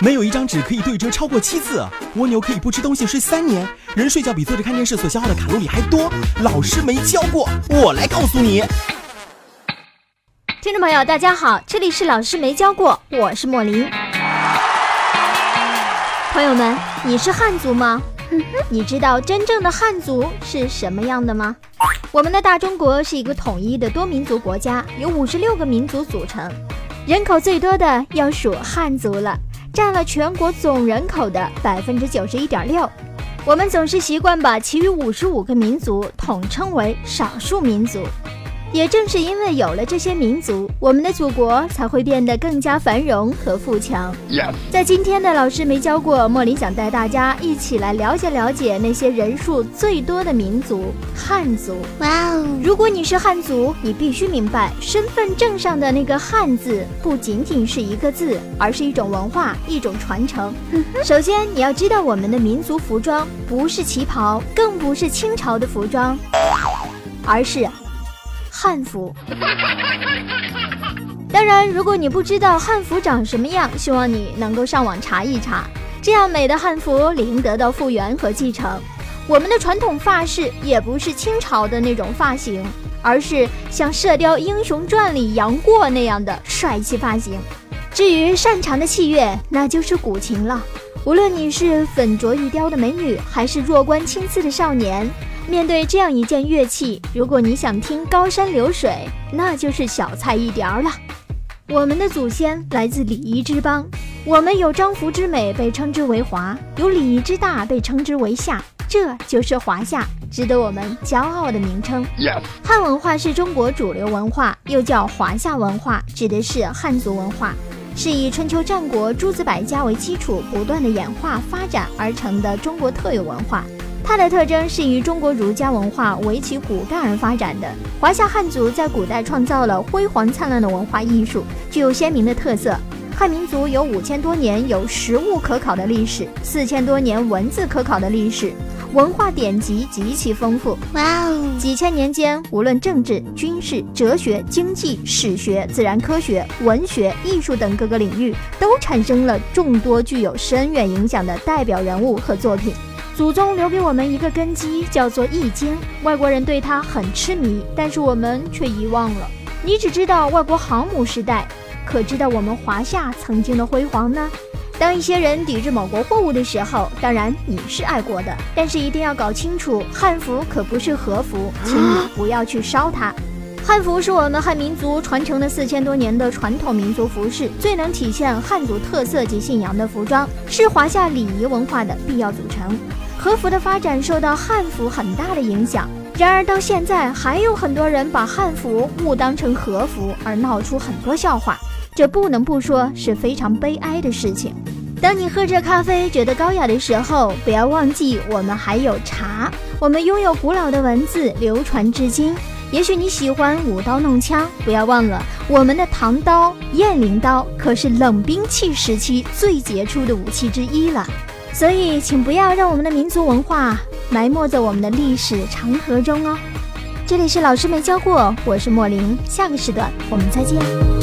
没有一张纸可以对折超过七次，蜗牛可以不吃东西睡三年，人睡觉比坐着看电视所消耗的卡路里还多。老师没教过，我来告诉你。听众朋友，大家好，这里是老师没教过，我是莫林。朋友们，你是汉族吗？你知道真正的汉族是什么样的吗？我们的大中国是一个统一的多民族国家，由五十六个民族组成，人口最多的要数汉族了。占了全国总人口的百分之九十一点六，我们总是习惯把其余五十五个民族统称为少数民族。也正是因为有了这些民族，我们的祖国才会变得更加繁荣和富强。在今天的老师没教过，莫林想带大家一起来了解了解那些人数最多的民族——汉族。哇哦！如果你是汉族，你必须明白，身份证上的那个汉字不仅仅是一个字，而是一种文化，一种传承。首先，你要知道我们的民族服装不是旗袍，更不是清朝的服装，而是。汉服，当然，如果你不知道汉服长什么样，希望你能够上网查一查。这样美的汉服理应得到复原和继承。我们的传统发饰也不是清朝的那种发型，而是像《射雕英雄传》里杨过那样的帅气发型。至于擅长的器乐，那就是古琴了。无论你是粉琢玉雕的美女，还是弱冠青丝的少年。面对这样一件乐器，如果你想听高山流水，那就是小菜一碟了。我们的祖先来自礼仪之邦，我们有章服之美，被称之为华；有礼仪之大，被称之为夏。这就是华夏，值得我们骄傲的名称。汉文化是中国主流文化，又叫华夏文化，指的是汉族文化，是以春秋战国诸子百家为基础，不断的演化发展而成的中国特有文化。它的特征是以中国儒家文化为其骨干而发展的。华夏汉族在古代创造了辉煌灿烂的文化艺术，具有鲜明的特色。汉民族有五千多年有实物可考的历史，四千多年文字可考的历史，文化典籍极其丰富。哇哦！几千年间，无论政治、军事、哲学、经济、史学、自然科学、文学、艺术等各个领域，都产生了众多具有深远影响的代表人物和作品。祖宗留给我们一个根基，叫做《易经》。外国人对它很痴迷，但是我们却遗忘了。你只知道外国航母时代，可知道我们华夏曾经的辉煌呢？当一些人抵制某国货物的时候，当然你是爱国的，但是一定要搞清楚，汉服可不是和服，请你不要去烧它。汉服是我们汉民族传承了四千多年的传统民族服饰，最能体现汉族特色及信仰的服装，是华夏礼仪文化的必要组成。和服的发展受到汉服很大的影响，然而到现在还有很多人把汉服误当成和服，而闹出很多笑话，这不能不说是非常悲哀的事情。当你喝着咖啡觉得高雅的时候，不要忘记我们还有茶，我们拥有古老的文字流传至今。也许你喜欢舞刀弄枪，不要忘了我们的唐刀、雁翎刀可是冷兵器时期最杰出的武器之一了。所以，请不要让我们的民族文化埋没在我们的历史长河中哦。这里是老师没教过，我是莫林，下个时段我们再见。